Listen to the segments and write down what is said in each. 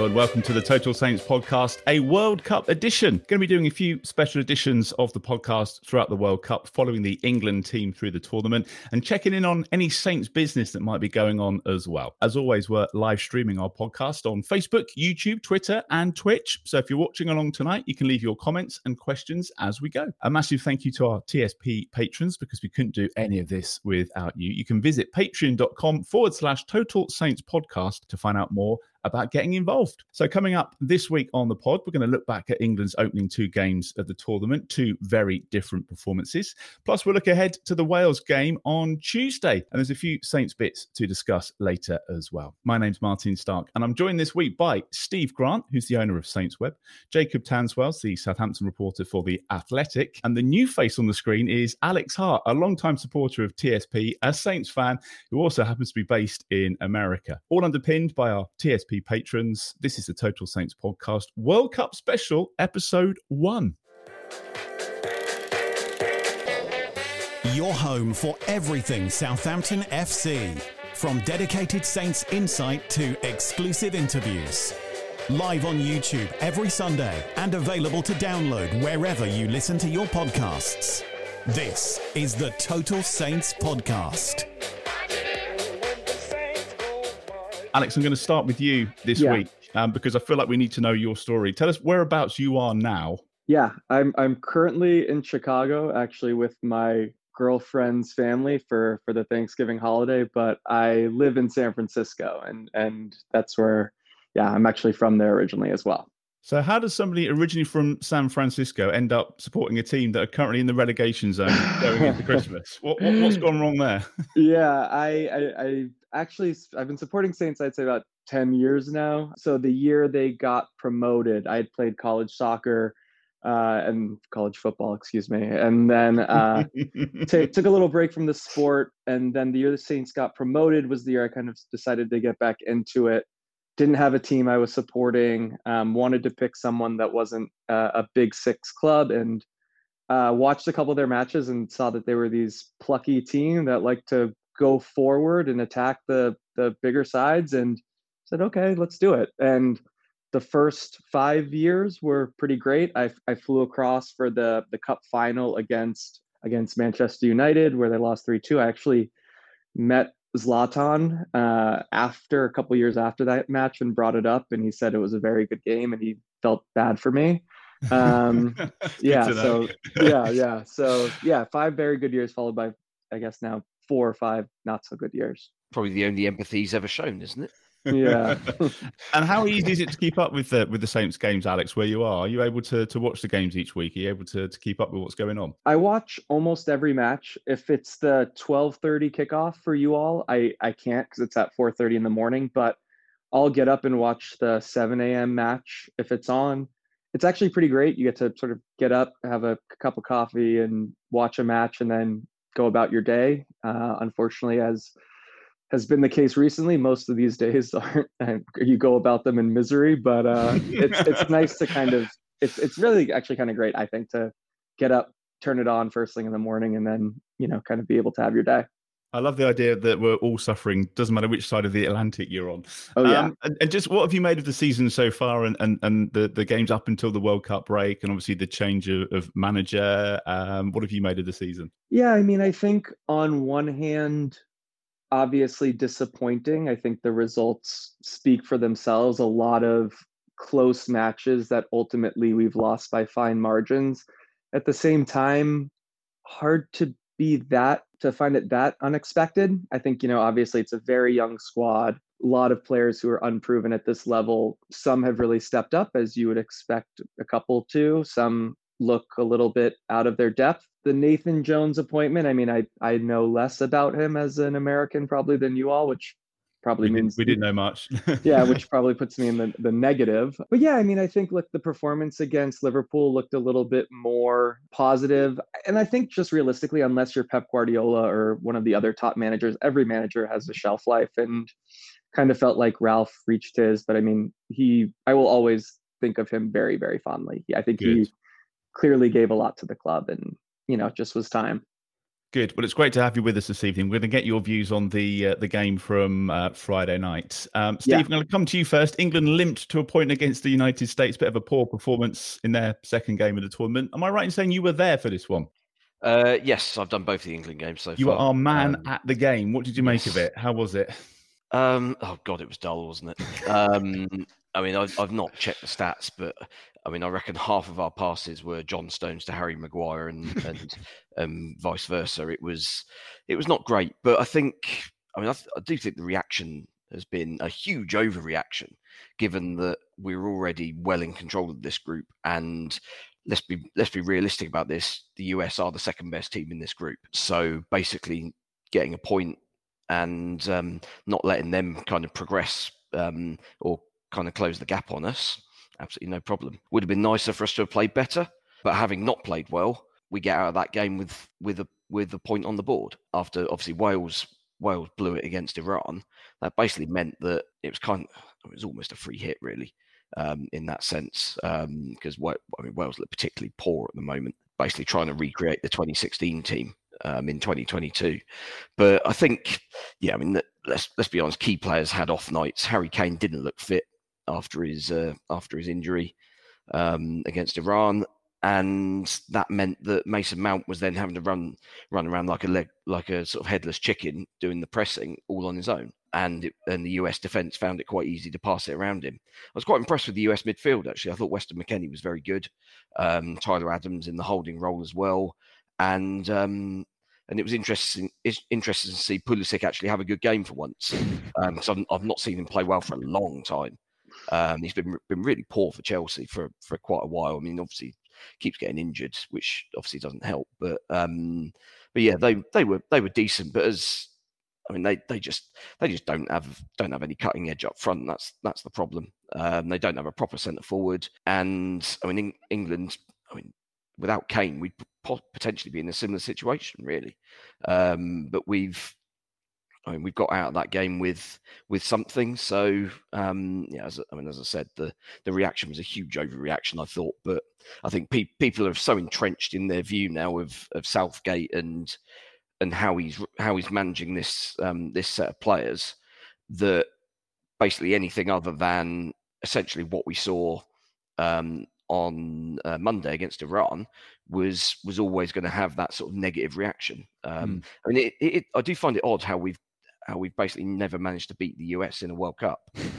And welcome to the Total Saints podcast, a World Cup edition. Going to be doing a few special editions of the podcast throughout the World Cup, following the England team through the tournament and checking in on any Saints business that might be going on as well. As always, we're live streaming our podcast on Facebook, YouTube, Twitter, and Twitch. So if you're watching along tonight, you can leave your comments and questions as we go. A massive thank you to our TSP patrons because we couldn't do any of this without you. You can visit patreon.com forward slash Total Saints podcast to find out more about getting involved. So, coming up this week on the pod, we're going to look back at England's opening two games of the tournament, two very different performances. Plus, we'll look ahead to the Wales game on Tuesday. And there's a few Saints bits to discuss later as well. My name's Martin Stark, and I'm joined this week by Steve Grant, who's the owner of Saints Web, Jacob Tanswells, the Southampton reporter for The Athletic, and the new face on the screen is Alex Hart, a long-time supporter of TSP, a Saints fan who also happens to be based in America. All underpinned by our TSP patrons. This is the Total Saints podcast, World Cup special, episode one. Your home for everything Southampton FC. From dedicated Saints insight to exclusive interviews. Live on YouTube every Sunday and available to download wherever you listen to your podcasts. This is the Total Saints Podcast. Alex, I'm going to start with you this Yeah. week um, because I feel like we need to know your story. Tell us whereabouts you are now. Yeah, I'm I'm currently in Chicago actually with my girlfriend's family for for the Thanksgiving holiday, but I live in San Francisco and and that's where yeah, I'm actually from there originally as well. So, how does somebody originally from San Francisco end up supporting a team that are currently in the relegation zone going into Christmas? What, what, what's gone wrong there? yeah, I, I I actually I've been supporting Saints I'd say about 10 years now. So the year they got promoted, I had played college soccer uh, and college football, excuse me. And then uh, ta- took a little break from the sport and then the year the saints got promoted was the year i kind of decided to get back into it didn't have a team i was supporting um, wanted to pick someone that wasn't uh, a big six club and uh, watched a couple of their matches and saw that they were these plucky team that like to go forward and attack the the bigger sides and said okay let's do it and the first five years were pretty great i, I flew across for the the cup final against against Manchester United, where they lost 3 2. I actually met Zlatan uh, after a couple years after that match and brought it up, and he said it was a very good game and he felt bad for me. Um, yeah, so yeah, yeah. So yeah, five very good years followed by, I guess now four or five not so good years. probably the only empathy he's ever shown, isn't it? Yeah. and how easy is it to keep up with the with the Saints games, Alex? Where you are, are you able to to watch the games each week? Are you able to to keep up with what's going on? I watch almost every match. If it's the 12:30 kickoff for you all, I I can't because it's at 4:30 in the morning. But I'll get up and watch the 7 a.m. match if it's on, it's actually pretty great. You get to sort of get up, have a cup of coffee, and watch a match, and then go about your day. Uh, unfortunately, as has been the case recently, most of these days aren't. You go about them in misery, but uh, it's it's nice to kind of it's it's really actually kind of great. I think to get up, turn it on first thing in the morning, and then you know kind of be able to have your day. I love the idea that we're all suffering. Doesn't matter which side of the Atlantic you're on. Oh yeah. Um, and, and, just what have you made of the season so far, and and, and the, the games up until the World Cup break, and obviously the change of, of manager. Um, what have you made of the season? Yeah, I mean, I think on one hand, obviously disappointing. I think the results speak for themselves. A lot of close matches that ultimately we've lost by fine margins. At the same time, hard to be that to find it that unexpected. I think, you know, obviously it's a very young squad, a lot of players who are unproven at this level. Some have really stepped up, as you would expect a couple to. Some look a little bit out of their depth. The Nathan Jones appointment, I mean, I, I know less about him as an American probably than you all, which probably we means did, we didn't know much. yeah, which probably puts me in the, the negative. But yeah, I mean, I think look, the performance against Liverpool looked a little bit more positive. And I think just realistically, unless you're Pep Guardiola or one of the other top managers, every manager has a shelf life and kind of felt like Ralph reached his. But I mean, he I will always think of him very, very fondly. I think Good. he clearly gave a lot to the club and you know, it just was time. Good. Well, it's great to have you with us this evening. We're going to get your views on the uh, the game from uh, Friday night. Um, Steve, yeah. I'm going to come to you first. England limped to a point against the United States. Bit of a poor performance in their second game of the tournament. Am I right in saying you were there for this one? Uh, yes, I've done both the England games so you far. You were our man um, at the game. What did you make of it? How was it? Um, oh God, it was dull, wasn't it? Um, I mean, I've, I've not checked the stats, but I mean, I reckon half of our passes were John Stones to Harry Maguire and and um, vice versa. It was it was not great, but I think I mean I, th- I, do think the reaction has been a huge overreaction, given that we're already well in control of this group. And let's be let's be realistic about this: the US are the second best team in this group. So basically, getting a point and um, not letting them kind of progress um, or kind of close the gap on us absolutely no problem. Would have been nicer for us to have played better, but having not played well, we get out of that game with with a with a point on the board. After obviously Wales Wales blew it against Iran, that basically meant that it was kind of, it was almost a free hit really um, in that sense because um, I mean Wales look particularly poor at the moment, basically trying to recreate the 2016 team. Um, in 2022, but I think, yeah, I mean, let's let's be honest. Key players had off nights. Harry Kane didn't look fit after his uh, after his injury um, against Iran, and that meant that Mason Mount was then having to run run around like a leg, like a sort of headless chicken, doing the pressing all on his own. And it, and the US defense found it quite easy to pass it around him. I was quite impressed with the US midfield actually. I thought Weston McKennie was very good. Um, Tyler Adams in the holding role as well, and um, and it was interesting interesting to see Pulisic actually have a good game for once because um, I've, I've not seen him play well for a long time. Um, he's been been really poor for Chelsea for for quite a while. I mean, obviously keeps getting injured, which obviously doesn't help. But um, but yeah, they they were they were decent. But as I mean, they they just they just don't have don't have any cutting edge up front. That's that's the problem. Um, they don't have a proper centre forward, and I mean, in, England. I mean, without Kane, we'd potentially be in a similar situation, really. Um, but we've I mean, we've got out of that game with with something. So, um, yeah, as, I mean, as I said, the the reaction was a huge overreaction. I thought, but I think pe- people are so entrenched in their view now of of Southgate and and how he's how he's managing this um, this set of players that basically anything other than essentially what we saw um, on uh, Monday against Iran was was always going to have that sort of negative reaction. Um, mm. I mean, it, it, I do find it odd how we've how we've basically never managed to beat the US in a World Cup. because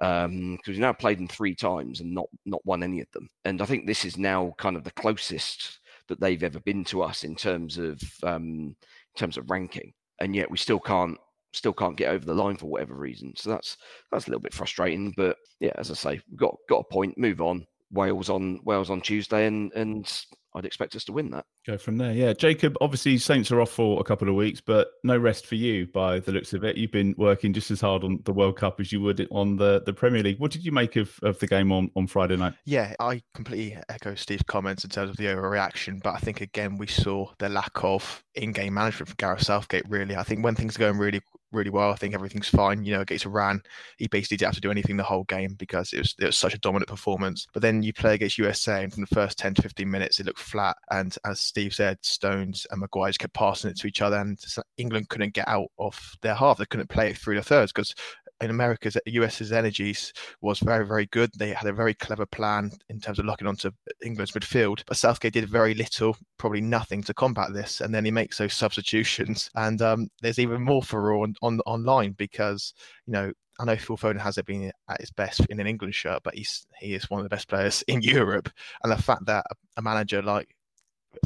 um, we've now played them three times and not not won any of them. And I think this is now kind of the closest that they've ever been to us in terms of um, in terms of ranking. And yet we still can't still can't get over the line for whatever reason. So that's that's a little bit frustrating. But yeah, as I say, we've got got a point. Move on. Wales on Wales on Tuesday, and and I'd expect us to win that. Go from there, yeah. Jacob, obviously Saints are off for a couple of weeks, but no rest for you by the looks of it. You've been working just as hard on the World Cup as you would on the, the Premier League. What did you make of, of the game on, on Friday night? Yeah, I completely echo Steve's comments in terms of the overreaction, but I think again we saw the lack of in-game management from Gareth Southgate. Really, I think when things are going really really well. I think everything's fine. You know, against Iran, he basically didn't have to do anything the whole game because it was it was such a dominant performance. But then you play against USA, and from the first 10 to 15 minutes, it looked flat. And as Steve said, Stones and Maguire kept passing it to each other, and England couldn't get out of their half. They couldn't play it through the thirds because in America's US's energies was very, very good. They had a very clever plan in terms of locking onto England's midfield, but Southgate did very little, probably nothing to combat this. And then he makes those substitutions, and um, there's even more furore on, on online because you know I know Phil Foden hasn't been at his best in an England shirt, but he's he is one of the best players in Europe. And the fact that a manager like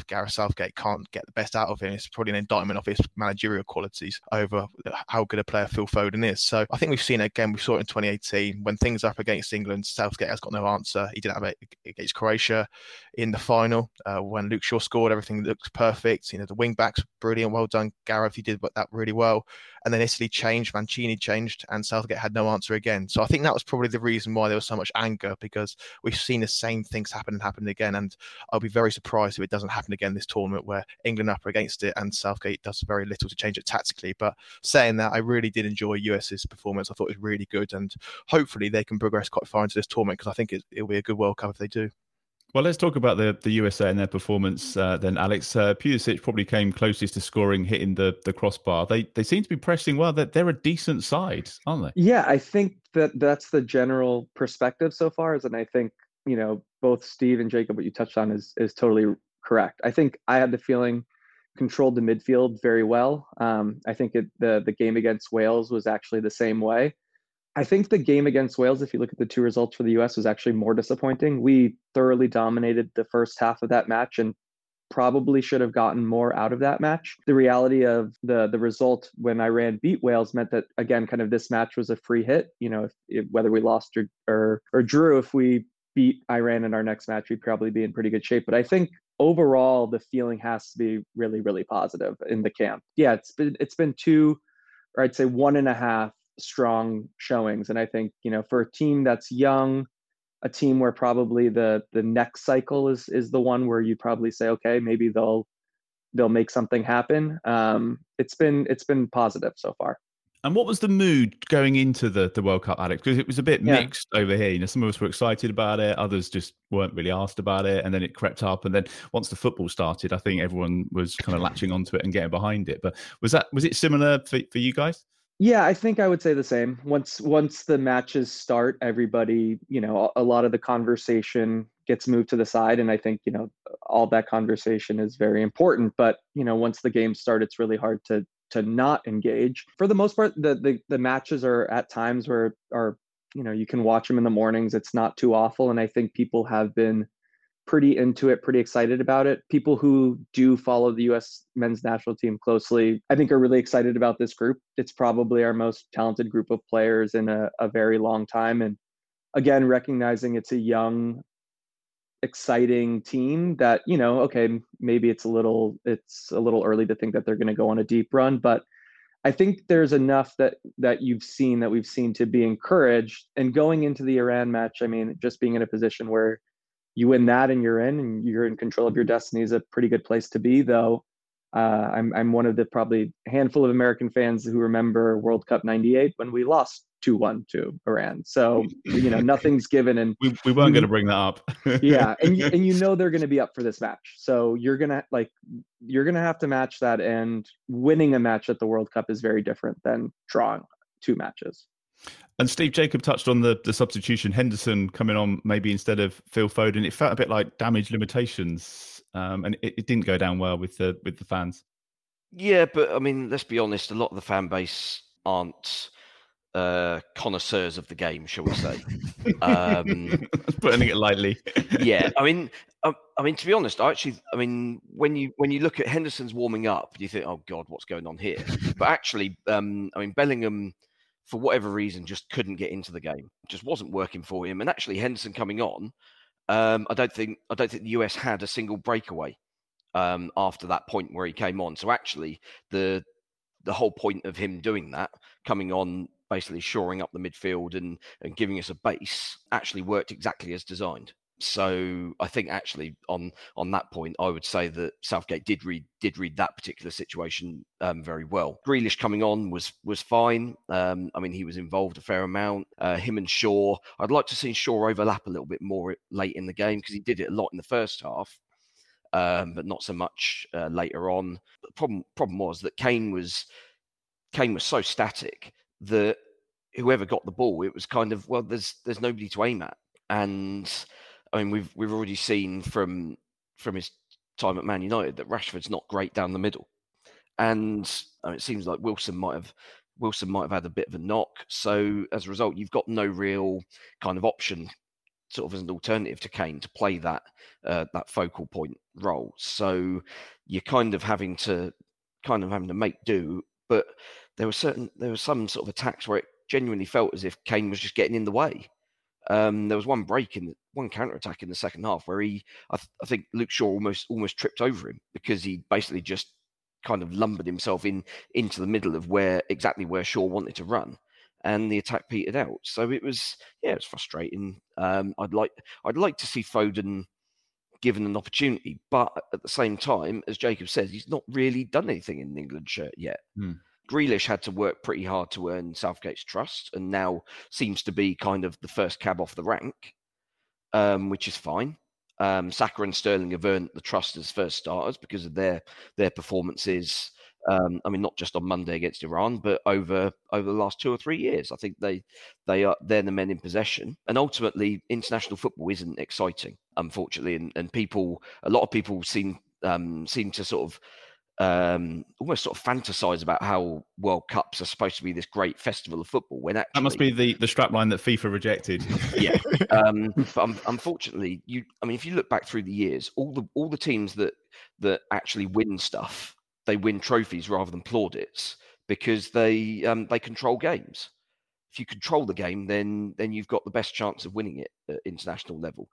Gareth Southgate can't get the best out of him. It's probably an indictment of his managerial qualities over how good a player Phil Foden is. So I think we've seen it again. We saw it in 2018 when things are up against England. Southgate has got no answer. He didn't have it against Croatia in the final uh, when Luke Shaw scored. Everything looked perfect. You know the wing backs brilliant. Well done, Gareth. He did that really well. And then Italy changed, Mancini changed, and Southgate had no answer again. So I think that was probably the reason why there was so much anger because we've seen the same things happen and happen again. And I'll be very surprised if it doesn't happen again this tournament where England up against it and Southgate does very little to change it tactically. But saying that, I really did enjoy US's performance. I thought it was really good, and hopefully they can progress quite far into this tournament because I think it, it'll be a good World Cup if they do. Well, let's talk about the, the USA and their performance uh, then, Alex. Uh, probably came closest to scoring, hitting the, the crossbar. They they seem to be pressing well. They're, they're a decent side, aren't they? Yeah, I think that that's the general perspective so far. Is and I think you know both Steve and Jacob, what you touched on is is totally correct. I think I had the feeling controlled the midfield very well. Um, I think it, the the game against Wales was actually the same way. I think the game against Wales, if you look at the two results for the US, was actually more disappointing. We thoroughly dominated the first half of that match and probably should have gotten more out of that match. The reality of the the result when Iran beat Wales meant that again, kind of this match was a free hit. You know, if, if, whether we lost or, or or drew, if we beat Iran in our next match, we'd probably be in pretty good shape. But I think overall the feeling has to be really really positive in the camp yeah it's been it's been two or i'd say one and a half strong showings and i think you know for a team that's young a team where probably the the next cycle is is the one where you probably say okay maybe they'll they'll make something happen um it's been it's been positive so far and what was the mood going into the, the World Cup, Alex? Because it was a bit yeah. mixed over here. You know, some of us were excited about it, others just weren't really asked about it, and then it crept up. And then once the football started, I think everyone was kind of latching onto it and getting behind it. But was that was it similar for, for you guys? Yeah, I think I would say the same. Once once the matches start, everybody, you know, a lot of the conversation gets moved to the side, and I think you know all that conversation is very important. But you know, once the games start, it's really hard to to not engage. For the most part, the the, the matches are at times where are you know you can watch them in the mornings. It's not too awful, and I think people have been pretty into it, pretty excited about it. People who do follow the U.S. men's national team closely, I think, are really excited about this group. It's probably our most talented group of players in a, a very long time, and again, recognizing it's a young exciting team that you know okay maybe it's a little it's a little early to think that they're going to go on a deep run but i think there's enough that that you've seen that we've seen to be encouraged and going into the iran match i mean just being in a position where you win that and you're in and you're in control of your destiny is a pretty good place to be though uh, I'm, I'm one of the probably handful of american fans who remember world cup 98 when we lost two one to Iran. So you know nothing's given, and we, we weren't going to bring that up. yeah, and you, and you know they're going to be up for this match, so you're gonna like you're gonna have to match that, and winning a match at the World Cup is very different than drawing two matches. And Steve Jacob touched on the the substitution, Henderson coming on maybe instead of Phil Foden. It felt a bit like damage limitations, um, and it, it didn't go down well with the with the fans. Yeah, but I mean, let's be honest. A lot of the fan base aren't uh, connoisseurs of the game, shall we say? um, Putting it lightly. yeah, I mean, I, I, mean, to be honest, I actually, I mean, when you when you look at Henderson's warming up, you think, oh God, what's going on here? but actually, um, I mean, Bellingham, for whatever reason, just couldn't get into the game. It just wasn't working for him. And actually, Henderson coming on, Um, I don't think I don't think the US had a single breakaway um, after that point where he came on. So actually, the the whole point of him doing that, coming on, basically shoring up the midfield and and giving us a base, actually worked exactly as designed. So I think actually on on that point, I would say that Southgate did read did read that particular situation um, very well. Grealish coming on was was fine. Um, I mean, he was involved a fair amount. Uh, him and Shaw. I'd like to see Shaw overlap a little bit more late in the game because he did it a lot in the first half, um, but not so much uh, later on. The problem problem was that Kane was Kane was so static that whoever got the ball, it was kind of well, there's there's nobody to aim at, and I mean, we've we've already seen from from his time at Man United that Rashford's not great down the middle, and I mean, it seems like Wilson might have Wilson might have had a bit of a knock. So as a result, you've got no real kind of option, sort of as an alternative to Kane to play that uh, that focal point role. So you're kind of having to kind of having to make do. But there were certain there was some sort of attacks where it genuinely felt as if Kane was just getting in the way. Um, there was one break in one counter attack in the second half where he, I, th- I, think Luke Shaw almost almost tripped over him because he basically just kind of lumbered himself in into the middle of where exactly where Shaw wanted to run, and the attack petered out. So it was yeah, it was frustrating. Um, I'd like I'd like to see Foden given an opportunity, but at the same time, as Jacob says, he's not really done anything in the England shirt yet. Hmm. Grealish had to work pretty hard to earn Southgate's trust, and now seems to be kind of the first cab off the rank, um, which is fine. Um, Saka and Sterling have earned the trust as first starters because of their their performances. Um, I mean, not just on Monday against Iran, but over over the last two or three years. I think they they are they're the men in possession. And ultimately, international football isn't exciting, unfortunately, and, and people a lot of people seem um, seem to sort of um, almost sort of fantasize about how World Cups are supposed to be this great festival of football. When actually, that must be the the strapline that FIFA rejected. yeah, um, but um, unfortunately, you. I mean, if you look back through the years, all the all the teams that that actually win stuff, they win trophies rather than plaudits because they um, they control games. If you control the game, then then you've got the best chance of winning it at international level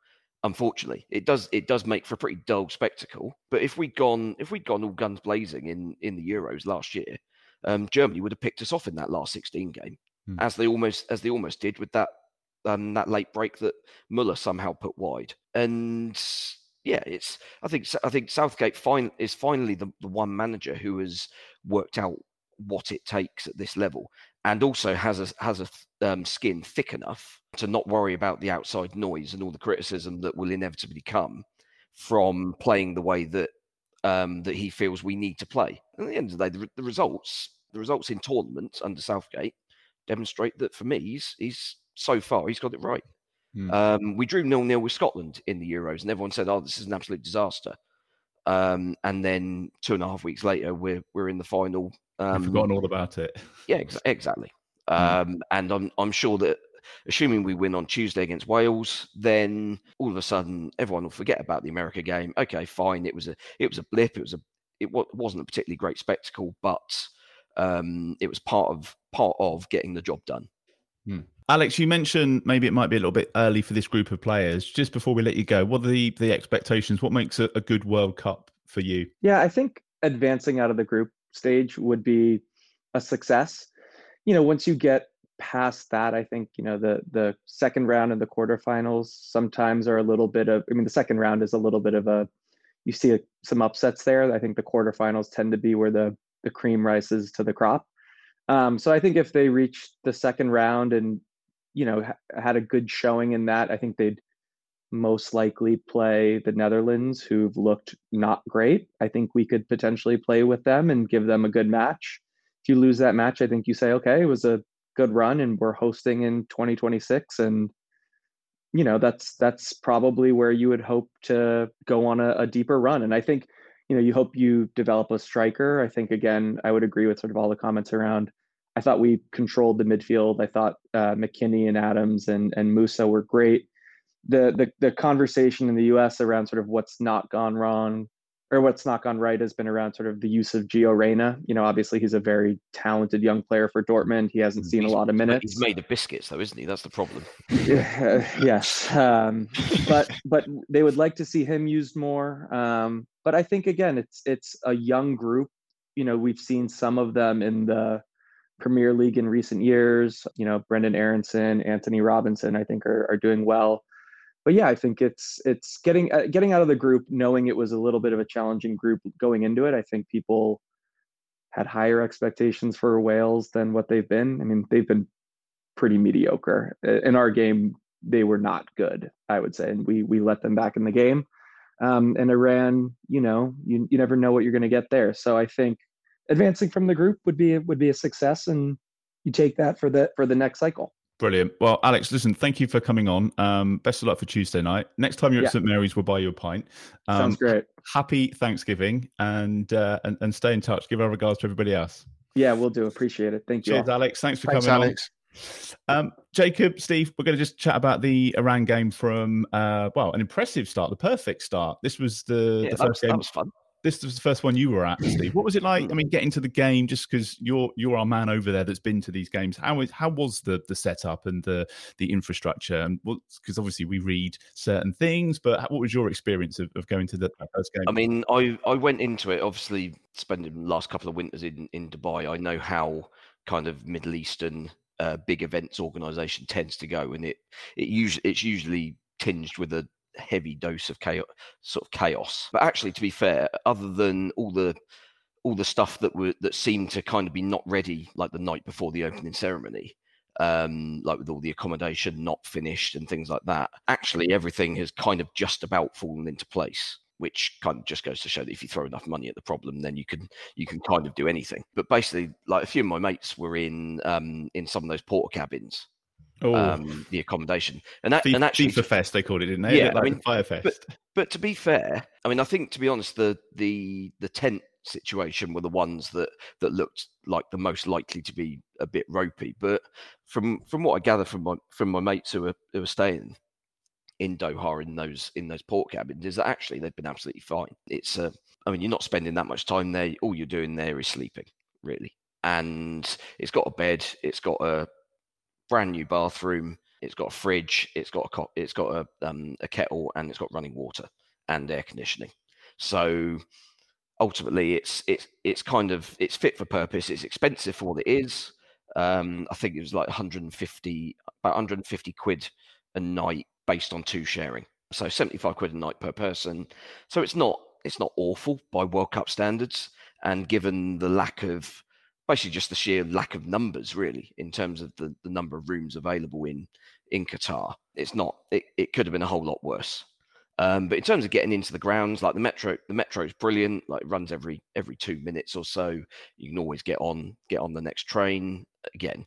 unfortunately it does it does make for a pretty dull spectacle but if we'd gone if we'd gone all guns blazing in in the euros last year um, germany would have picked us off in that last 16 game hmm. as they almost as they almost did with that um, that late break that muller somehow put wide and yeah it's i think i think southgate fine, is finally the, the one manager who has worked out what it takes at this level and also has a has a um, skin thick enough to not worry about the outside noise and all the criticism that will inevitably come from playing the way that um, that he feels we need to play. And at the end of the day, the, the results the results in tournaments under Southgate demonstrate that for me, he's he's so far he's got it right. Mm. Um, we drew nil nil with Scotland in the Euros, and everyone said, "Oh, this is an absolute disaster." Um, and then two and a half weeks later, we're we're in the final um, I've forgotten all about it. Yeah, ex- exactly. Mm. Um, and I'm I'm sure that assuming we win on Tuesday against Wales, then all of a sudden everyone will forget about the America game. Okay, fine. It was a it was a blip. It was a it wasn't a particularly great spectacle, but um, it was part of part of getting the job done. Hmm. Alex, you mentioned maybe it might be a little bit early for this group of players. Just before we let you go, what are the the expectations? What makes a, a good World Cup for you? Yeah, I think advancing out of the group stage would be a success. You know, once you get past that, I think you know the the second round and the quarterfinals sometimes are a little bit of. I mean, the second round is a little bit of a. You see a, some upsets there. I think the quarterfinals tend to be where the the cream rises to the crop. Um, so I think if they reach the second round and you know ha- had a good showing in that, I think they'd most likely play the Netherlands, who've looked not great. I think we could potentially play with them and give them a good match. If you lose that match, I think you say, okay, it was a good run and we're hosting in 2026 and you know that's that's probably where you would hope to go on a, a deeper run. And i think you know you hope you develop a striker. I think again i would agree with sort of all the comments around i thought we controlled the midfield. I thought uh, mckennie and adams and and Musah were great. The, the the conversation in the us around sort of what's not gone wrong or what's not gone right has been around sort of the use of Gio Reyna. You know, obviously he's a very talented young player for Dortmund. He hasn't seen He's- a lot of minutes. He's made of biscuits, though, isn't he? That's the problem. Yeah, yes, um, but but they would like to see him used more. Um, but I think again, it's it's a young group. You know, we've seen some of them in the Premier League in recent years. You know, Brenden Aaronson, Antonee Robinson, I think are are doing well. But yeah, I think it's it's getting uh, getting out of the group, knowing it was a little bit of a challenging group going into it. I think people had higher expectations for Wales than what they've been. I mean, they've been pretty mediocre. In our game, they were not good, I would say, and we we let them back in the game. Um, and Iran, you know, you you never know what you're going to get there. So I think advancing from the group would be would be a success, and you take that for the for the next cycle. Brilliant. Well, Alex, listen, thank you for coming on. Um, best of luck for Tuesday night. Next time you're Yeah. at St Mary's, we'll buy you a pint. Um, Sounds great. Happy Thanksgiving and, uh, and and stay in touch. Give our regards to everybody else. Yeah, we'll do. Appreciate it. Thank you. Cheers, all. Alex. Thanks for Thanks, coming Alex. on. Um, Jacob, Steve, we're going to just chat about the Iran game from uh, well, an impressive start, the perfect start. This was the, Yeah, the that, first was, game. that was fun. This was the first one you were at, Steve. What was it like? I mean, getting to the game just because you're you're our man over there that's been to these games. How is how was the the setup and the the infrastructure? And because obviously we read certain things, but what was your experience of, of going to the first game? I mean, I I went into it obviously spending the last couple of winters in in Dubai. I know how kind of Middle Eastern uh, big events organization tends to go, and it it usually it's usually tinged with a heavy dose of chaos, sort of chaos. But actually, to be fair, other than all the all the stuff that were that seemed to kind of be not ready, like the night before the opening ceremony, um, like with all the accommodation not finished and things like that. Actually, everything has kind of just about fallen into place, which kind of just goes to show that if you throw enough money at the problem, then you can you can kind of do anything. But basically, like a few of my mates were in um, in some of those Portakabins, oh, um, the accommodation, and that, FIFA, and actually FIFA Fest they called it, didn't they? Yeah, bit I mean, the Fyre Fest. but to be fair, I mean, I think to be honest, the the the tent situation were the ones that that looked like the most likely to be a bit ropey. But from from what I gather from my from my mates who were who were staying in Doha in those in those port cabins, is that actually they've been absolutely fine. It's uh, I mean, you're not spending that much time there. All you're doing there is sleeping, really. And it's got a bed. It's got a brand new bathroom. It's got a fridge. It's got a co- it's got a um, a kettle, and it's got running water and air conditioning. So ultimately, it's it's it's kind of it's fit for purpose. It's expensive for what it is. Um, I think it was like 150 about 150 quid a night based on two sharing. So 75 quid a night per person. So it's not it's not awful by World Cup standards. And given the lack of basically just the sheer lack of numbers really in terms of the, the number of rooms available in in Qatar, it's not it, it could have been a whole lot worse. Um, but in terms of getting into the grounds, like the metro, the metro is brilliant. Like it runs every every two minutes or so. You can always get on get on the next train. Again,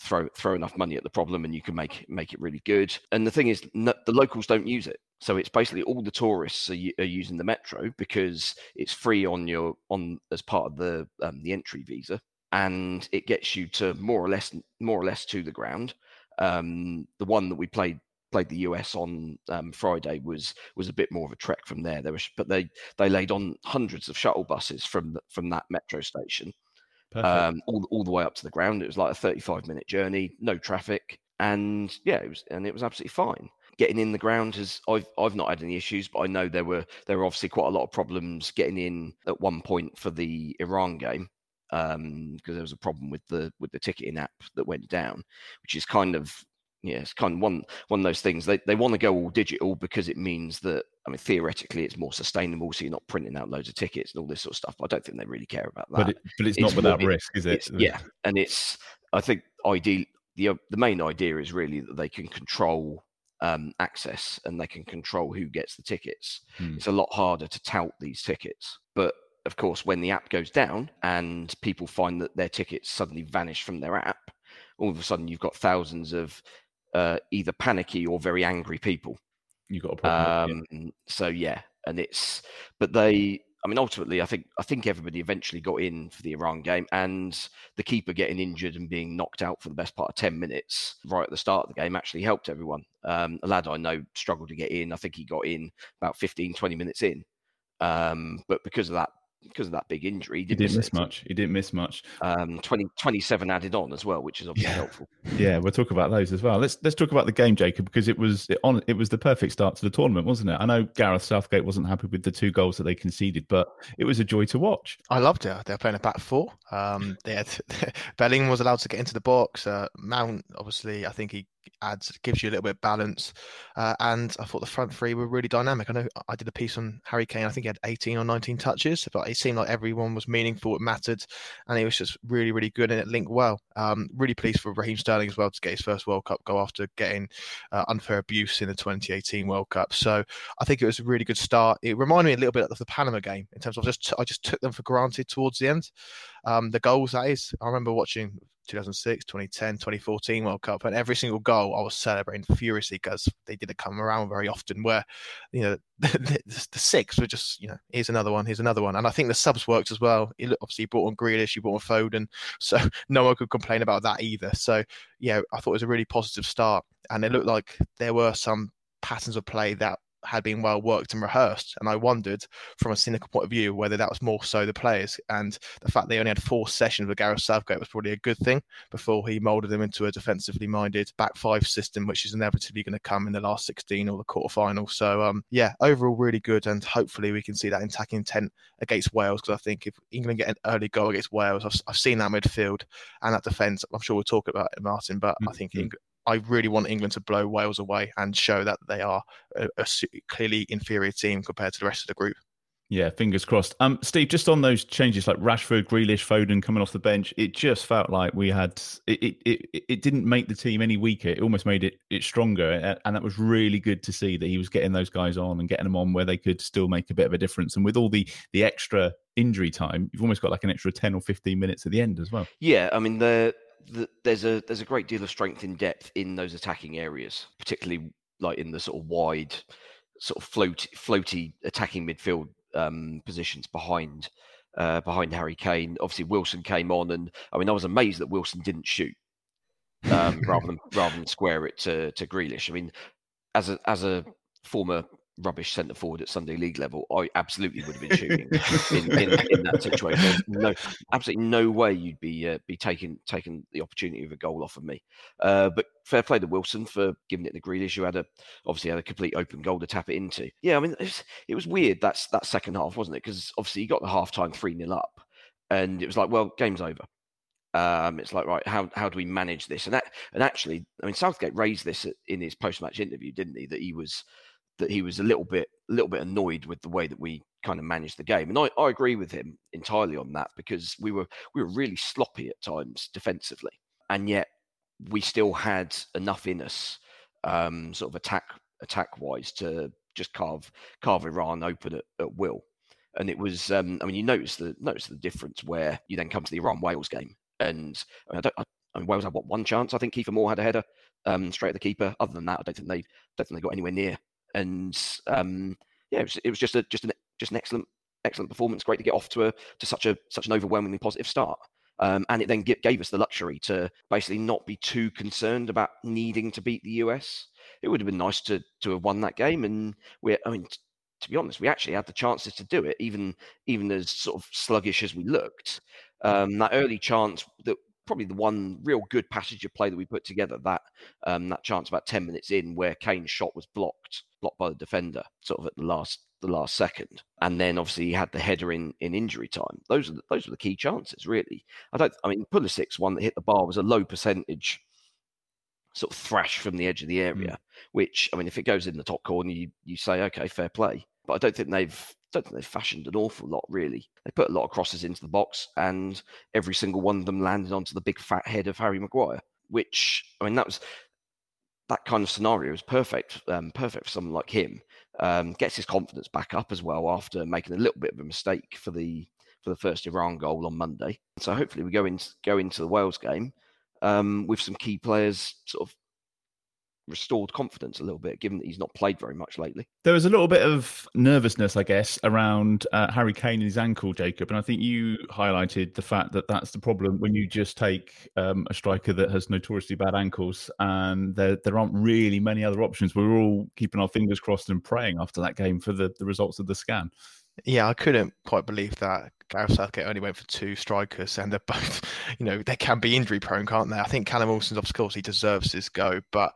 throw throw enough money at the problem, and you can make make it really good. And the thing is, no, the locals don't use it. So it's basically all the tourists are, are using the metro because it's free on your on as part of the um, the entry visa, and it gets you to more or less more or less to the ground. Um, the one that we played played the US on um, Friday was was a bit more of a trek from there. There was, but they they laid on hundreds of shuttle buses from the- from that metro station um, all all the way up to the ground. It was like a 35 minute journey, no traffic, and yeah, it was and it was absolutely fine. Getting in the ground has I've I've not had any issues, but I know there were there were obviously quite a lot of problems getting in at one point for the Iran game um because there was a problem with the with the ticketing app that went down, which is kind of yeah, it's kind of one one of those things. They they want to go all digital because it means that I mean theoretically it's more sustainable, so you're not printing out loads of tickets and all this sort of stuff. But I don't think they really care about that. but it, but it's, not without more- risk, is it? Yeah, and it's I think ideal the uh, the main idea is really that they can control um, access and they can control who gets the tickets. Hmm. It's a lot harder to tout these tickets, but of course, when the app goes down and people find that their tickets suddenly vanish from their app, all of a sudden you've got thousands of uh, either panicky or very angry people You got a problem. yeah. um, so yeah, and it's but they. I mean, ultimately, I think I think everybody eventually got in for the Iran game, and the keeper getting injured and being knocked out for the best part of ten minutes right at the start of the game actually helped everyone. Um, a lad I know struggled to get in. I think he got in about 15, 20 minutes in, Um, but because of that because of that big injury, he He didn't, didn't miss, miss much. He didn't miss much. Um, 20, 27 added on as well, which is obviously Yeah. helpful. Yeah, we'll talk about those as well. Let's let's talk about the game, Jacob, because it was it, on it was the perfect start to the tournament, wasn't it? I know Gareth Southgate wasn't happy with the two goals that they conceded, but it was a joy to watch. I loved it. They were playing a back four. Um, they had Bellingham was allowed to get into the box. Uh, Mount, obviously, I think he adds gives you a little bit of balance. Uh, and I thought the front three were really dynamic. I know I did a piece on Harry Kane. I think he had 18 or 19 touches, but it seemed like everyone was meaningful. It mattered, and it was just really, really good, and it linked well. Um, really pleased for Raheem Sterling as well to get his first World Cup goal after getting uh, unfair abuse in the 2018 World Cup. So I think it was a really good start. It reminded me a little bit of the Panama game in terms of just I just took them for granted towards the end. Um, the goals that is, I remember watching 2006, 2010, 2014 World Cup, and every single goal I was celebrating furiously because they didn't come around very often. Where you know the, the, the six were just you know here's another one, here's another one, and I think the subs worked as well. He obviously brought on Grealish, you brought on Foden, so no one could complain about that either. So yeah, I thought it was a really positive start, and it looked like there were some patterns of play that had been well worked and rehearsed. And I wondered, from a cynical point of view, whether that was more so the players. And the fact they only had four sessions with Gareth Southgate was probably a good thing before he moulded them into a defensively minded back five system, which is inevitably going to come in the last 16 or the quarterfinal. So, um, yeah, overall, really good. And hopefully, we can see that attacking intent against Wales. Because I think if England get an early goal against Wales, I've, I've seen that midfield and that defence. I'm sure we'll talk about it, Martin, but I think Mhm. England. I really want England to blow Wales away and show that they are a, a clearly inferior team compared to the rest of the group. Yeah, fingers crossed. Um, Steve, just on those changes like Rashford, Grealish, Foden coming off the bench, it just felt like we had it. It, it, it didn't make the team any weaker. It almost made it it stronger, and that was really good to see that he was getting those guys on and getting them on where they could still make a bit of a difference. And with all the the extra injury time, you've almost got like an extra ten or fifteen minutes at the end as well. Yeah, I mean the, the there's a there's a great deal of strength in depth in those attacking areas, particularly like in the sort of wide, sort of float floaty attacking midfield um, positions behind uh, behind Harry Kane. Obviously, Wilson came on, and I mean I was amazed that Wilson didn't shoot um, rather than rather than square it to to Grealish. I mean, as a as a former rubbish centre forward at Sunday League level, I absolutely would have been shooting in, in, in that situation. There's no, absolutely no way you'd be uh, be taking taking the opportunity of a goal off of me. Uh, but fair play to Wilson for giving it to Grealish, who had a obviously had a complete open goal to tap it into. Yeah, I mean it was, it was weird that's that second half, wasn't it? Because obviously you got the half time three 0 up, and it was like, well, game's over. Um, it's like right, how how do we manage this? And that and actually, I mean, Southgate raised this in his post match interview, didn't he? That he was that he was a little bit a little bit annoyed with the way that we kind of managed the game. And I, I agree with him entirely on that because we were we were really sloppy at times defensively. And yet we still had enough in us, um, sort of attack attack wise to just carve carve Iran open at, at will. And it was um, I mean you notice the notice the difference where you then come to the Iran Wales game and I, mean, I I mean, Wales had what one chance. I think Kiefer Moore had a header um, straight at the keeper. Other than that, I don't think they don't think they got anywhere near and um, yeah, it was, it was just a just an just an excellent excellent performance. Great to get off to a to such a such an overwhelmingly positive start. Um, and it then g- gave us the luxury to basically not be too concerned about needing to beat the US. It would have been nice to to have won that game, and we I mean, t- to be honest, we actually had the chances to do it, even even as sort of sluggish as we looked. Um, that early chance that probably the one real good passage of play that we put together that um, that chance about 10 minutes in where Kane's shot was blocked blocked by the defender sort of at the last the last second and then obviously he had the header in in injury time those are the, those were the key chances really I don't I mean Pulisic's one that hit the bar was a low percentage sort of thrash from the edge of the hmm. area which I mean if it goes in the top corner you you say okay fair play but I don't think they've don't think they've fashioned an awful lot really. They put a lot of crosses into the box, and every single one of them landed onto the big fat head of Harry Maguire. Which I mean, that was that kind of scenario is perfect, um, perfect for someone like him. Um, gets his confidence back up as well after making a little bit of a mistake for the for the first Iran goal on Monday. So hopefully we go into go into the Wales game um, with some key players sort of restored confidence a little bit, given that he's not played very much lately. There was a little bit of nervousness, I guess, around uh, Harry Kane and his ankle, Jacob. And I think you highlighted the fact that that's the problem when you just take um, a striker that has notoriously bad ankles, and there there aren't really many other options. We were all keeping our fingers crossed and praying after that game for the, the results of the scan. Yeah, I couldn't quite believe that Gareth Southgate only went for two strikers, and they're both, you know, they can be injury prone, can't they? I think Callum Wilson's, of course, he deserves his go, but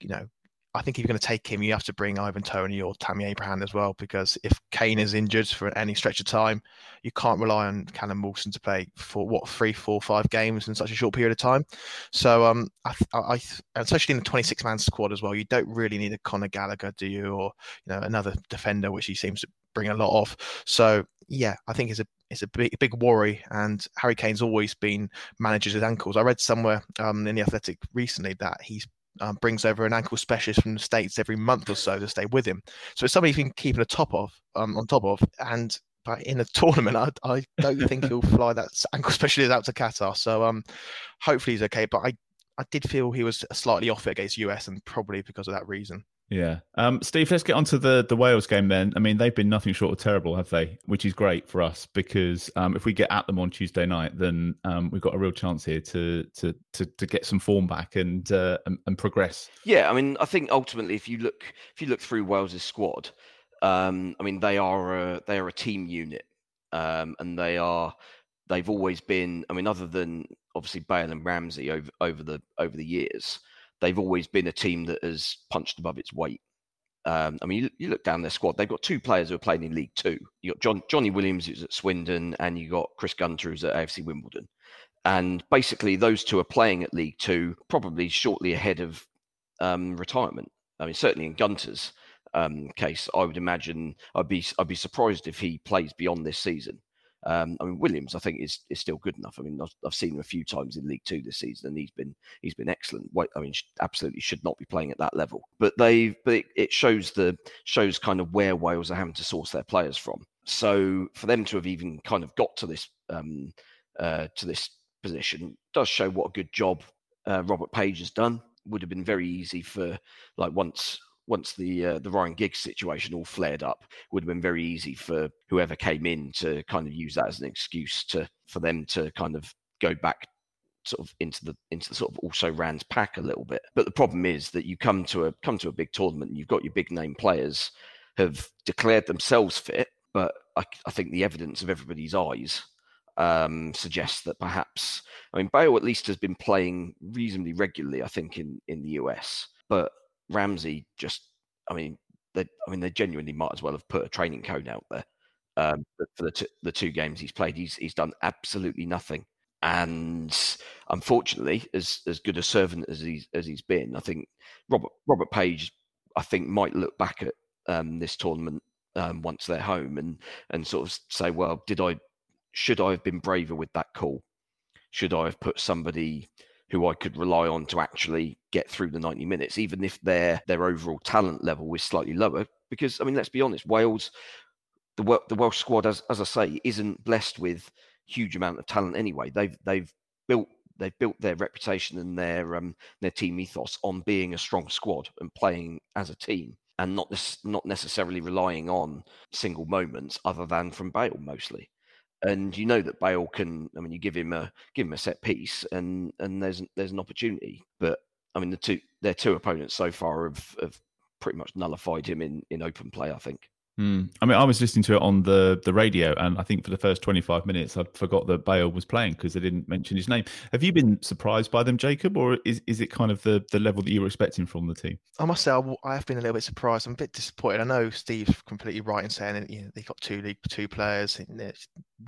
you know, I think if you're going to take him, you have to bring Ivan Toney or Tammy Abraham as well, because if Kane is injured for any stretch of time, you can't rely on Callum Wilson to play for what three, four, five games in such a short period of time. So, um, I, I, especially in the 26 man squad as well, you don't really need a Conor Gallagher, do you, or you know another defender, which he seems to bring a lot of. So, yeah, I think it's a it's a big big worry. And Harry Kane's always been managed his ankles. I read somewhere um, in the Athletic recently that he's um, brings over an ankle specialist from the states every month or so to stay with him. So it's somebody he's been keeping a top of um, on top of. And but in a tournament, I, I don't think he'll fly that ankle specialist out to Qatar. So um, hopefully he's okay. But I I did feel he was slightly off it against US, and probably because of that reason. Yeah. Um, Steve, let's get on to the, the Wales game then. I mean, they've been nothing short of terrible, have they? Which is great for us because um, if we get at them on Tuesday night, then um, we've got a real chance here to to to, to get some form back and, uh, and, and progress. Yeah, I mean, I think ultimately, if you look if you look through Wales's squad, um, I mean, they are a, they are a team unit, um, and they are they've always been. I mean, other than obviously Bale and Ramsey over over the over the years they've always been a team that has punched above its weight. Um, I mean, you, you, look down their squad; they've got two players who are playing in League Two. You got John, Johnny Williams, who's at Swindon, and you got Chris Gunter, who's at AFC Wimbledon. And basically, those two are playing at League Two, probably shortly ahead of um, retirement. I mean, certainly in Gunter's um, case, I would imagine I'd be I'd be surprised if he plays beyond this season. Um, I mean, Williams, I think is is still good enough. I mean, I've, I've, seen him a few times in League Two this season, and he's been he's been excellent. I mean, absolutely should not be playing at that level. But they, but it, it shows the shows kind of where Wales are having to source their players from. So for them to have even kind of got to this um, uh, to this position does show what a good job uh, Robert Page has done. Would have been very easy for like once once the uh, the Ryan Giggs situation all flared up, would have been very easy for whoever came in to kind of use that as an excuse to for them to kind of go back sort of into the into the sort of also Rand's pack a little bit. But the problem is that you come to a come to a big tournament and you've got your big name players have declared themselves fit, but I, I think the evidence of everybody's eyes um, suggests that perhaps I mean Bale at least has been playing reasonably regularly, I think, in in the US, but Ramsey just, I mean, they, I mean, they genuinely might as well have put a training code out there. Um, for the, t- the two games he's played, he's he's done absolutely nothing. And unfortunately, as as good a servant as he's as he's been, I think Robert Robert Page, I think, might look back at um, this tournament um, once they're home and and sort of say, well, did I should I have been braver with that call? Should I have put somebody who I could rely on to actually get through the 90 minutes, even if their their overall talent level is slightly lower. Because I mean, let's be honest, Wales, the the Welsh squad, as as I say, isn't blessed with huge amount of talent anyway. They've they've built they've built their reputation and their um, their team ethos on being a strong squad and playing as a team and not this, not necessarily relying on single moments other than from Bale mostly and you know that Bale can. I mean, you give him a give him a set piece, and and there's there's an opportunity. But I mean, the two their two opponents so far have, have pretty much nullified him in in open play. I think. Mm. I mean, I was listening to it on the the radio, and I think for the first twenty five minutes, I forgot that Bale was playing because they didn't mention his name. Have you been surprised by them, Jacob, or is is it kind of the the level that you were expecting from the team? I must say, I have been a little bit surprised. I'm a bit disappointed. I know Steve's completely right in saying you know, they got two league two players.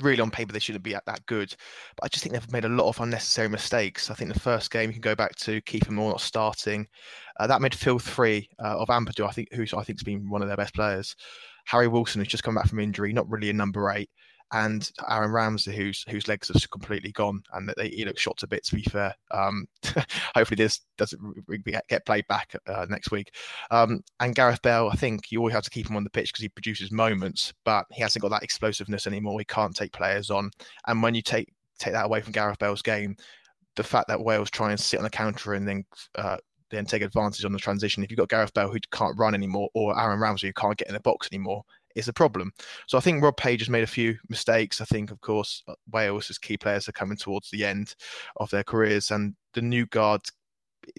Really, on paper, they shouldn't be at that good, but I just think they've made a lot of unnecessary mistakes. I think the first game you can go back to Kiefer Moore not starting. Uh, that midfield three uh, of Ampadu, I think, who's I think's been one of their best players. Harry Wilson, who's just come back from injury, not really a number eight, and Aaron Ramsey, whose whose legs have completely gone, and that he looks shot to bits. To be fair, um, hopefully this doesn't get played back uh, next week. Um, and Gareth Bale, I think you always have to keep him on the pitch because he produces moments, but he hasn't got that explosiveness anymore. He can't take players on, and when you take take that away from Gareth Bale's game, the fact that Wales try and sit on the counter and then uh, then take advantage on the transition. If you've got Gareth Bale who can't run anymore, or Aaron Ramsey who can't get in the box anymore, it's a problem. So I think Rob Page has made a few mistakes. I think, of course, uh, Wales' key players are coming towards the end of their careers, and the new guards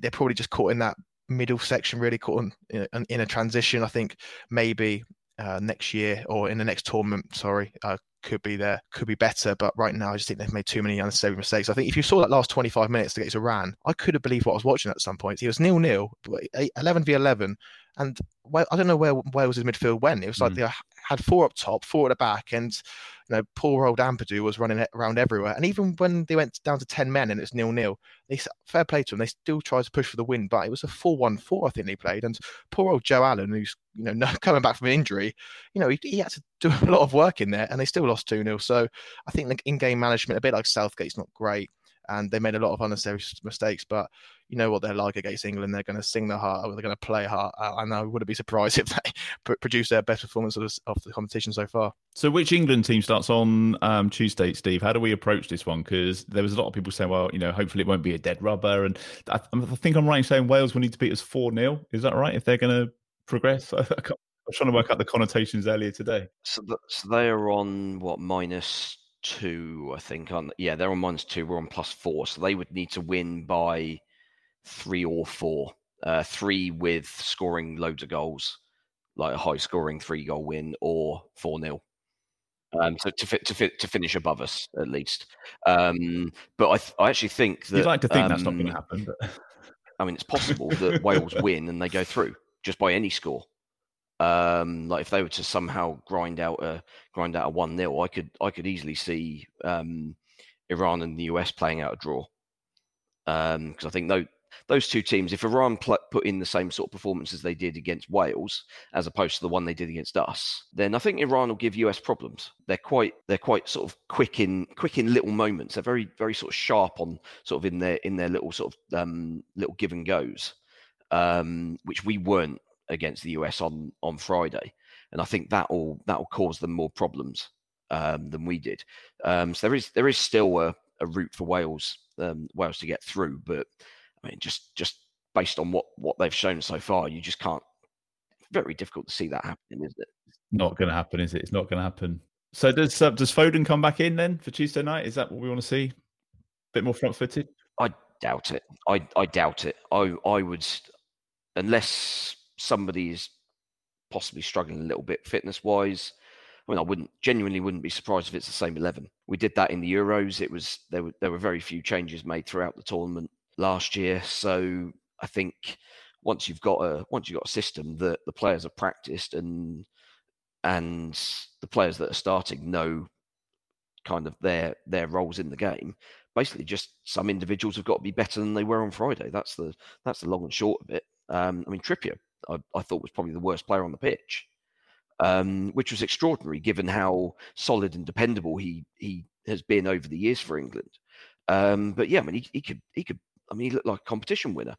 they're probably just caught in that middle section, really caught in, in, in a transition. I think maybe uh, next year or in the next tournament. Sorry, uh, could be there, could be better. But right now, I just think they've made too many unnecessary mistakes. I think if you saw that last 25 minutes against Iran, I could have believed what I was watching at some points. He was nil nil, 11 v 11, and well, I don't know where Wales' midfield went. It was like mm. they had four up top, four at the back, and you know, poor old Ampadu was running around everywhere. And even when they went down to 10 men and it's nil nil, they fair play to them. They still tried to push for the win, but it was a 4 1 4, I think they played. And poor old Joe Allen, who's, you know, coming back from an injury, you know, he, he had to do a lot of work in there and they still lost 2 0. So I think the in game management, a bit like Southgate's not great and they made a lot of unnecessary mistakes. But you know what they're like against England. They're going to sing their heart, they're going to play hard, and I wouldn't be surprised if they produce their best performance of, of the competition so far. So, which England team starts on um, Tuesday, Steve? How do we approach this one? Because there was a lot of people saying, well, you know, hopefully it won't be a dead rubber. And I, I think I'm right in saying Wales will need to beat us 4 0. Is that right? If they're going to progress? I was trying to work out the connotations earlier today. So, the, so they are on what minus two, I think. On yeah, they're on minus two. We're on plus four, so they would need to win by three or four. Uh, three with scoring loads of goals, like a high scoring three goal win, or four nil. um, so to fit to fit to finish above us at least. Um, but I, th- I actually think that you'd like to think um, that's not going to um, happen. But I mean, it's possible that Wales win and they go through just by any score. Um, like if they were to somehow grind out a grind out a one 0 I could I could easily see um, Iran and the US playing out a draw. Because um, I think those those two teams, if Iran pl- put in the same sort of performance as they did against Wales, as opposed to the one they did against us, then I think Iran will give US problems. They're quite they're quite sort of quick in quick in little moments. They're very very sort of sharp on sort of in their in their little sort of um, little give and goes, um, which we weren't against the US on on Friday, and I think that will that will cause them more problems um, than we did. Um, so there is there is still a, a route for Wales um, Wales to get through, but I mean just just based on what what they've shown so far, you just can't. Very difficult to see that happening, isn't it? Not going to happen, is it? It's not going to happen. So does uh, does Foden come back in then for Tuesday night? Is that what we want to see? A bit more front footed? I doubt it. I I doubt it. I I would unless somebody is possibly struggling a little bit fitness wise. I mean, I wouldn't genuinely wouldn't be surprised if it's the same eleven. We did that in the Euros. It was there were there were very few changes made throughout the tournament last year. So I think once you've got a once you've got a system that the players have practiced and and the players that are starting know kind of their their roles in the game. Basically, just some individuals have got to be better than they were on Friday. That's the that's the long and short of it. Um, I mean, Trippier I, I, thought was probably the worst player on the pitch, um, which was extraordinary given how solid and dependable he he has been over the years for England. Um, but yeah, I mean, he, he could he could I mean, he looked like a competition winner.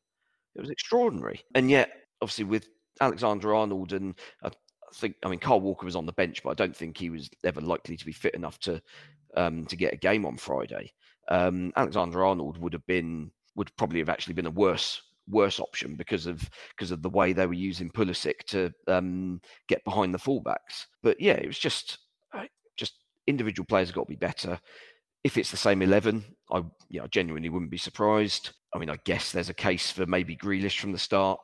It was extraordinary, and yet obviously with Alexander Arnold and I think I mean Kyle Walker was on the bench, but I don't think he was ever likely to be fit enough to um, to get a game on Friday. Um, Alexander Arnold would have been would probably have actually been a worse worse option because of because of the way they were using Pulisic to um, get behind the fullbacks. But yeah, it was just uh, just individual players have got to be better. If it's the same eleven, I yeah, I genuinely wouldn't be surprised. I mean, I guess there's a case for maybe Grealish from the start,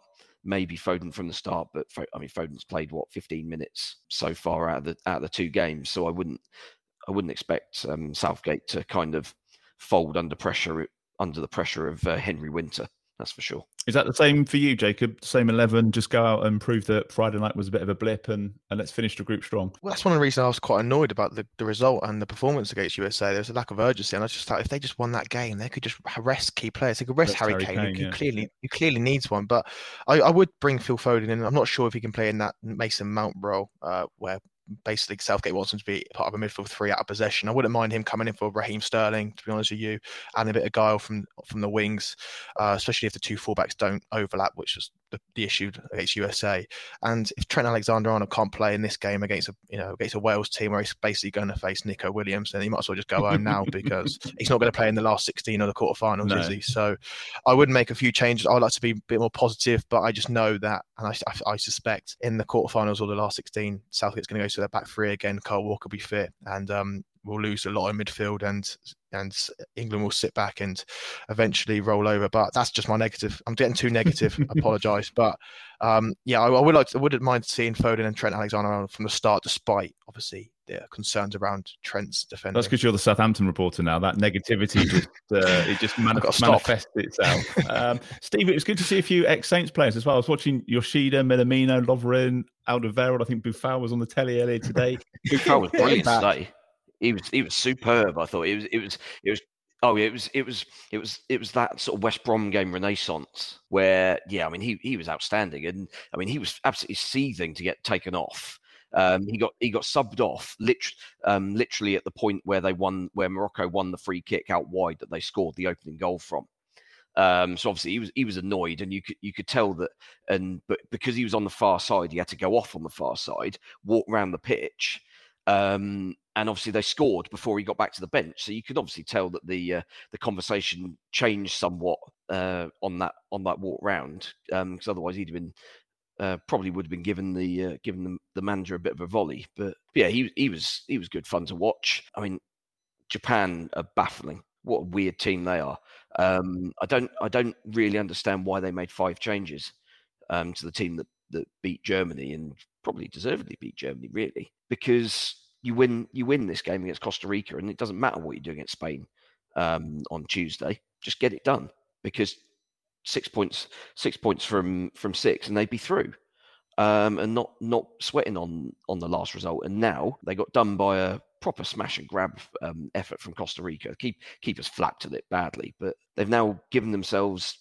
maybe Foden from the start, but I mean, Foden's played what 15 minutes so far out of the out of the two games, so I wouldn't I wouldn't expect um, Southgate to kind of fold under pressure under the pressure of uh, Henry Winter. That's for sure. Is that the same for you, Jacob? Same eleven. Just go out and prove that Friday night was a bit of a blip, and, and let's finish the group strong. Well, that's one of the reasons I was quite annoyed about the, the result and the performance against USA. There was a lack of urgency, and I just thought if they just won that game, they could just rest key players. They could rest Harry, Harry, Kane, Kane who, yeah. clearly who clearly needs one. But I, I, would bring Phil Foden in. I'm not sure if he can play in that Mason Mount role uh, where basically Southgate wants him to be part of a midfield three out of possession. I wouldn't mind him coming in for Raheem Sterling, to be honest with you, and a bit of guile from from the wings, uh, especially if the two fullbacks don't overlap, which was the, the issue against USA. And if Trent Alexander-Arnold can't play in this game against a you know against a Wales team where he's basically going to face Neco Williams, then he might as well just go home now because he's not going to play in the last 16 or the quarterfinals, no. is he? So I would make a few changes. I'd like to be a bit more positive, but I just know that, and I, I, I suspect in the quarterfinals or the last 16, Southgate's going to go to their back three again. Kyle Walker will be fit, and um, we'll lose a lot in midfield and and England will sit back and eventually roll over. But that's just my negative. I'm getting too negative. I apologise, but um, yeah, I, I, would like to, I wouldn't mind seeing Foden and Trent Alexander from the start, despite obviously the concerns around Trent's defending. That's because you're the Southampton reporter now. That negativity just uh, it just manif- manifests itself. Um, Steve, it was good to see a few ex Saints players as well. I was watching Yoshida, Minamino, Lovren, Alderweireld. I think Boufal was on the telly earlier today. Boufal was brilliant today. He was he was superb. I thought it was it was it was Oh it was it was it was it was that sort of West Brom game renaissance where yeah, I mean he he was outstanding and I mean he was absolutely seething to get taken off. Um, he got he got subbed off lit- um, literally at the point where they won where Morocco won the free kick out wide that they scored the opening goal from. Um, so obviously he was he was annoyed, and you could you could tell that. And but because he was on the far side, he had to go off on the far side, walk around the pitch, um, and obviously they scored before he got back to the bench. So you could obviously tell that the uh, the conversation changed somewhat uh, on that on that walk round, because um, otherwise he'd have been uh, probably would have been given the uh, given the, the, manager a bit of a volley. But, yeah, he he was he was good fun to watch. I mean, Japan are baffling. What a weird team they are. Um, I don't I don't really understand why they made five changes um, to the team that that beat Germany and probably deservedly beat Germany really because you win you win this game against Costa Rica and it doesn't matter what you're doing against Spain um, on Tuesday. Just get it done because six points six points from from six and they'd be through. Um, and not not sweating on on the last result. And now they got done by a proper smash and grab um, effort from Costa Rica. Keep keepers flapped at it badly, but they've now given themselves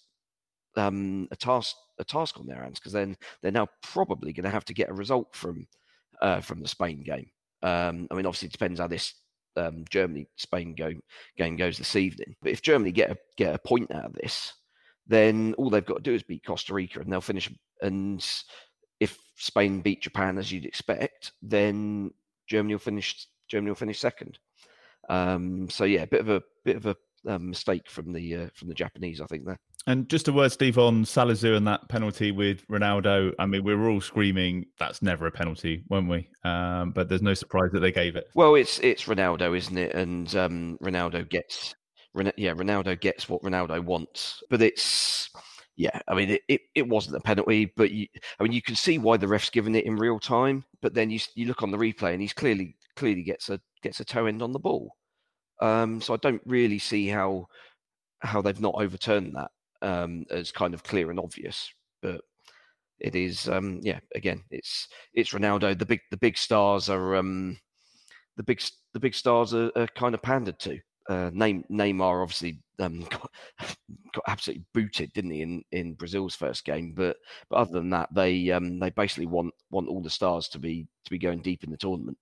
um, a task a task on their hands because then they're now probably going to have to get a result from uh, from the Spain game. Um, I mean, obviously, it depends how this um, Germany Spain go, game goes this evening. But if Germany get a, get a point out of this, then all they've got to do is beat Costa Rica, and they'll finish. And if Spain beat Japan as you'd expect, then Germany will finish. Germany will finish second. Um, so yeah, a bit of a bit of a um, mistake from the uh, from the Japanese, I think there. And just a word, Steve, on Salisu and that penalty with Ronaldo. I mean, we were all screaming that's never a penalty, weren't we? Um, but there's no surprise that they gave it. Well, it's it's Ronaldo, isn't it? And um, Ronaldo gets, yeah, Ronaldo gets what Ronaldo wants. But it's, yeah, I mean, it, it, it wasn't a penalty, but you, I mean, you can see why the ref's given it in real time. But then you you look on the replay and he's clearly clearly gets a gets a toe end on the ball. Um, so I don't really see how how they've not overturned that um, as kind of clear and obvious. But it is, um, yeah. Again, it's it's Ronaldo. The big the big stars are um, the big the big stars are, are kind of pandered to. Uh, Neymar obviously um, got, got, absolutely booted, didn't he, in, in Brazil's first game? But but other than that, they um, they basically want want all the stars to be to be going deep in the tournament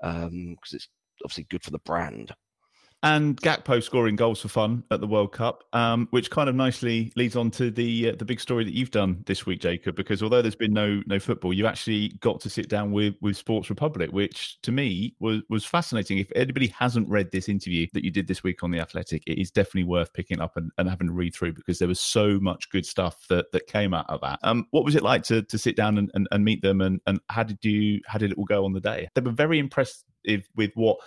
because um, it's obviously good for the brand and Gakpo scoring goals for fun at the World Cup, um, which kind of nicely leads on to the uh, the big story that you've done this week, Jacob. Because although there's been no no football, you actually got to sit down with with Sports Republic, which to me was was fascinating. If anybody hasn't read this interview that you did this week on the Athletic, it is definitely worth picking up and, and having to read through because there was so much good stuff that that came out of that. Um, what was it like to to sit down and, and, and meet them, and and how did you how did it all go on the day? They were very impressed with what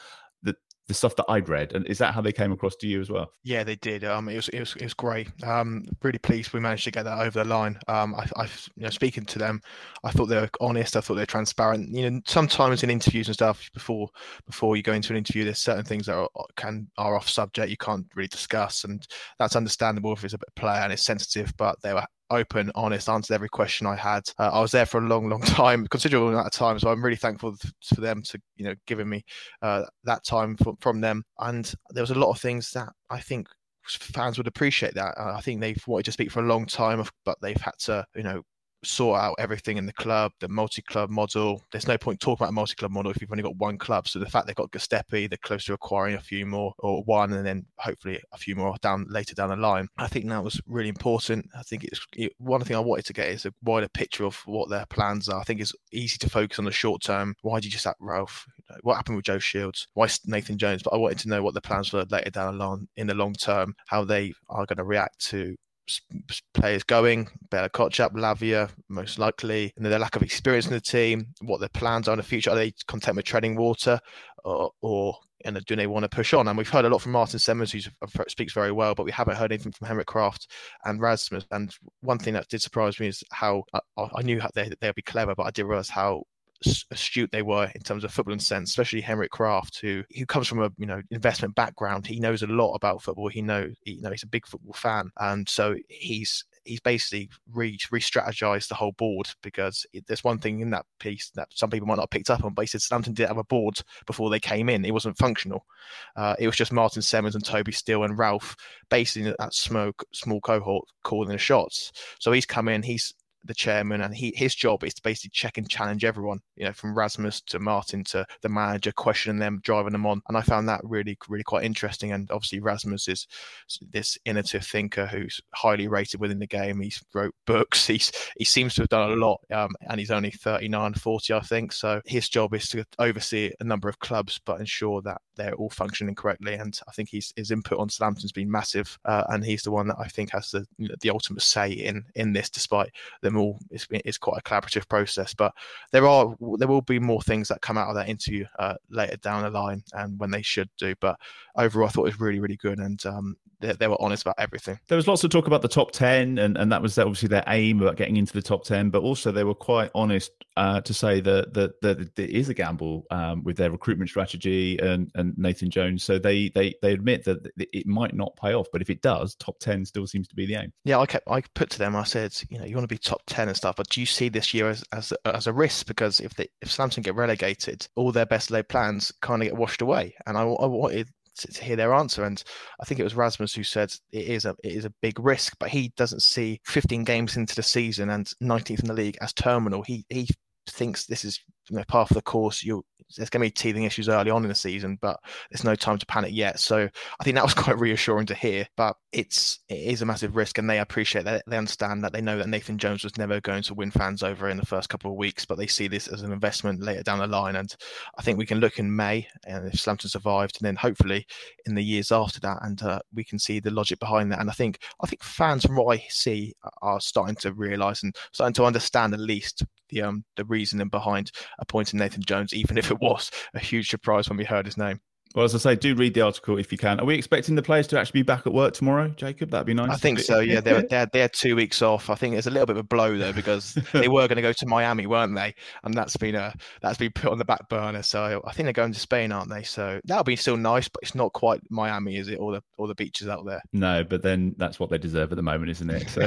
the stuff that I'd read. And is that how they came across to you as well? Yeah, they did. Um, it was it was it was great. Um, really pleased we managed to get that over the line. Um, I, I, you know, speaking to them, I thought they were honest. I thought they were transparent. You know, sometimes in interviews and stuff before before you go into an interview, there's certain things that are can are off subject you can't really discuss, and that's understandable if it's a bit player and it's sensitive. But they were open, honest, answered every question I had. Uh, I was there for a long, long time, considerable amount of time. So I'm really thankful for them to, you know, giving me uh, that time from, from them. And there was a lot of things that I think fans would appreciate that. I think they've wanted to speak for a long time, but they've had to, you know, sort out everything in the club, the multi-club model. There's no point talking about a multi-club model if you've only got one club. So the fact they've got Göztepe, they're close to acquiring a few more or one, and then hopefully a few more down later down the line. I think that was really important. I think it's it, one thing I wanted to get is a wider picture of what their plans are. I think it's easy to focus on the short term. Why did you just sack Ralph? What happened with Joe Shields? Why Nathan Jones? But I wanted to know what the plans were later down the line in the long term, how they are going to react to players going, Bella Kotchap, Lavia, most likely, and their lack of experience in the team, what their plans are in the future. Are they content with treading water? or, or and do they want to push on? And we've heard a lot from Martin Semmens, who uh, speaks very well, but we haven't heard anything from Henrik Kraft and Rasmus. And one thing that did surprise me is how I, I knew they, they'd be clever, but I didn't realize how astute they were in terms of football and sense, especially Henrik Kraft, who who comes from a you know investment background. He knows a lot about football. He knows you know he's a big football fan, and so he's he's basically re strategized the whole board because it, there's one thing in that piece that some people might not have picked up on, but he said Southampton didn't have a board before they came in. It wasn't functional. Uh, it was just Martin Semmens and Toby Steele and Ralph basically that smoke small cohort calling the shots. So he's come in, he's the chairman, and he his job is to basically check and challenge everyone, you know, from Rasmus to Martin to the manager, questioning them, driving them on. And I found that really, really quite interesting. And obviously, Rasmus is this innovative thinker who's highly rated within the game. He's wrote books. He's he seems to have done a lot, um, and he's only 39, 40, I think. So his job is to oversee a number of clubs, but ensure that they're all functioning correctly. And I think he's, his input on Southampton's been massive, uh, and he's the one that I think has the the ultimate say in in this, despite them all. It's, it's quite a collaborative process, but there are there will be more things that come out of that interview uh, later down the line, and when they should do. But overall, I thought it was really really good, and um, they, they, were honest about everything. There was lots of talk about the top 10, and, and that was obviously their aim about getting into the top 10, but also they were quite honest uh, to say that, that, that, it is a gamble um, with their recruitment strategy and, and Nathan Jones. So they, they, they admit that it might not pay off, but if it does, top 10 still seems to be the aim. Yeah, I kept, I put to them, I said, you know, you want to be top 10 and stuff, but do you see this year as, as, as a risk? Because if they, if Samson get relegated, all their best laid plans kind of get washed away. And I, I wanted to, to, hear their answer. And I think it was Rasmus who said it is a it is a big risk, but he doesn't see 15 games into the season and 19th in the league as terminal. He he thinks this is you know, part of the course. You there's going to be teething issues early on in the season, but there's no time to panic yet. So I think that was quite reassuring to hear. But it's it is a massive risk, and they appreciate that. They understand that. They know that Nathan Jones was never going to win fans over in the first couple of weeks, but they see this as an investment later down the line. And I think we can look in May, and if Slampton survived, and then hopefully in the years after that, and uh, we can see the logic behind that. And I think I think fans, from what I see, are starting to realise and starting to understand at least the um the reasoning behind appointing Nathan Jones, even if it was a huge surprise when we heard his name. Well, as I say, do read the article if you can. Are we expecting the players to actually be back at work tomorrow, Jacob? That'd be nice. I think so. Yeah, they're they're, they're two weeks off. I think it's a little bit of a blow though because they were going to go to Miami, weren't they? And that's been a that's been put on the back burner. So I think they're going to Spain, aren't they? So that'll be still nice, but it's not quite Miami, is it? All the all the beaches out there. No, but then that's what they deserve at the moment, isn't it? So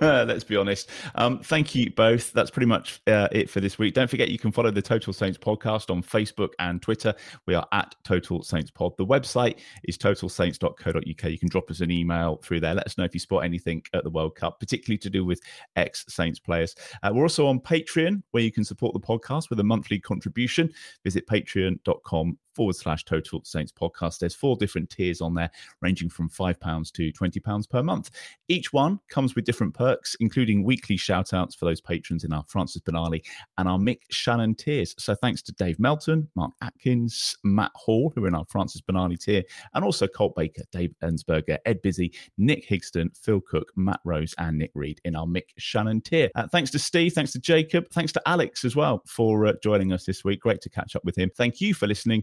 let's be honest. Um, thank you both. That's pretty much uh, it for this week. Don't forget you can follow the Total Saints podcast on Facebook and Twitter. We are at Total Saints Pod. The website is totalsaints.co.uk. You can drop us an email through there. Let us know if you spot anything at the World Cup, particularly to do with ex Saints players. Uh, we're also on Patreon, where you can support the podcast with a monthly contribution. Visit patreon.com forward slash total saints podcast. There's four different tiers on there, ranging from £5 to £20 per month. Each one comes with different perks, including weekly shout outs for those patrons in our Francis Benali and our Mick Channon tiers. So thanks to Dave Melton, Mark Atkins, Matt Hall, who are in our Francis Benali tier, and also Colt Baker, Dave Ensberger, Ed Busy, Nick Higston, Phil Cook, Matt Rose, and Nick Reed in our Mick Channon tier. Uh, thanks to Steve, thanks to Jacob, thanks to Alex as well for uh, joining us this week. Great to catch up with him. Thank you for listening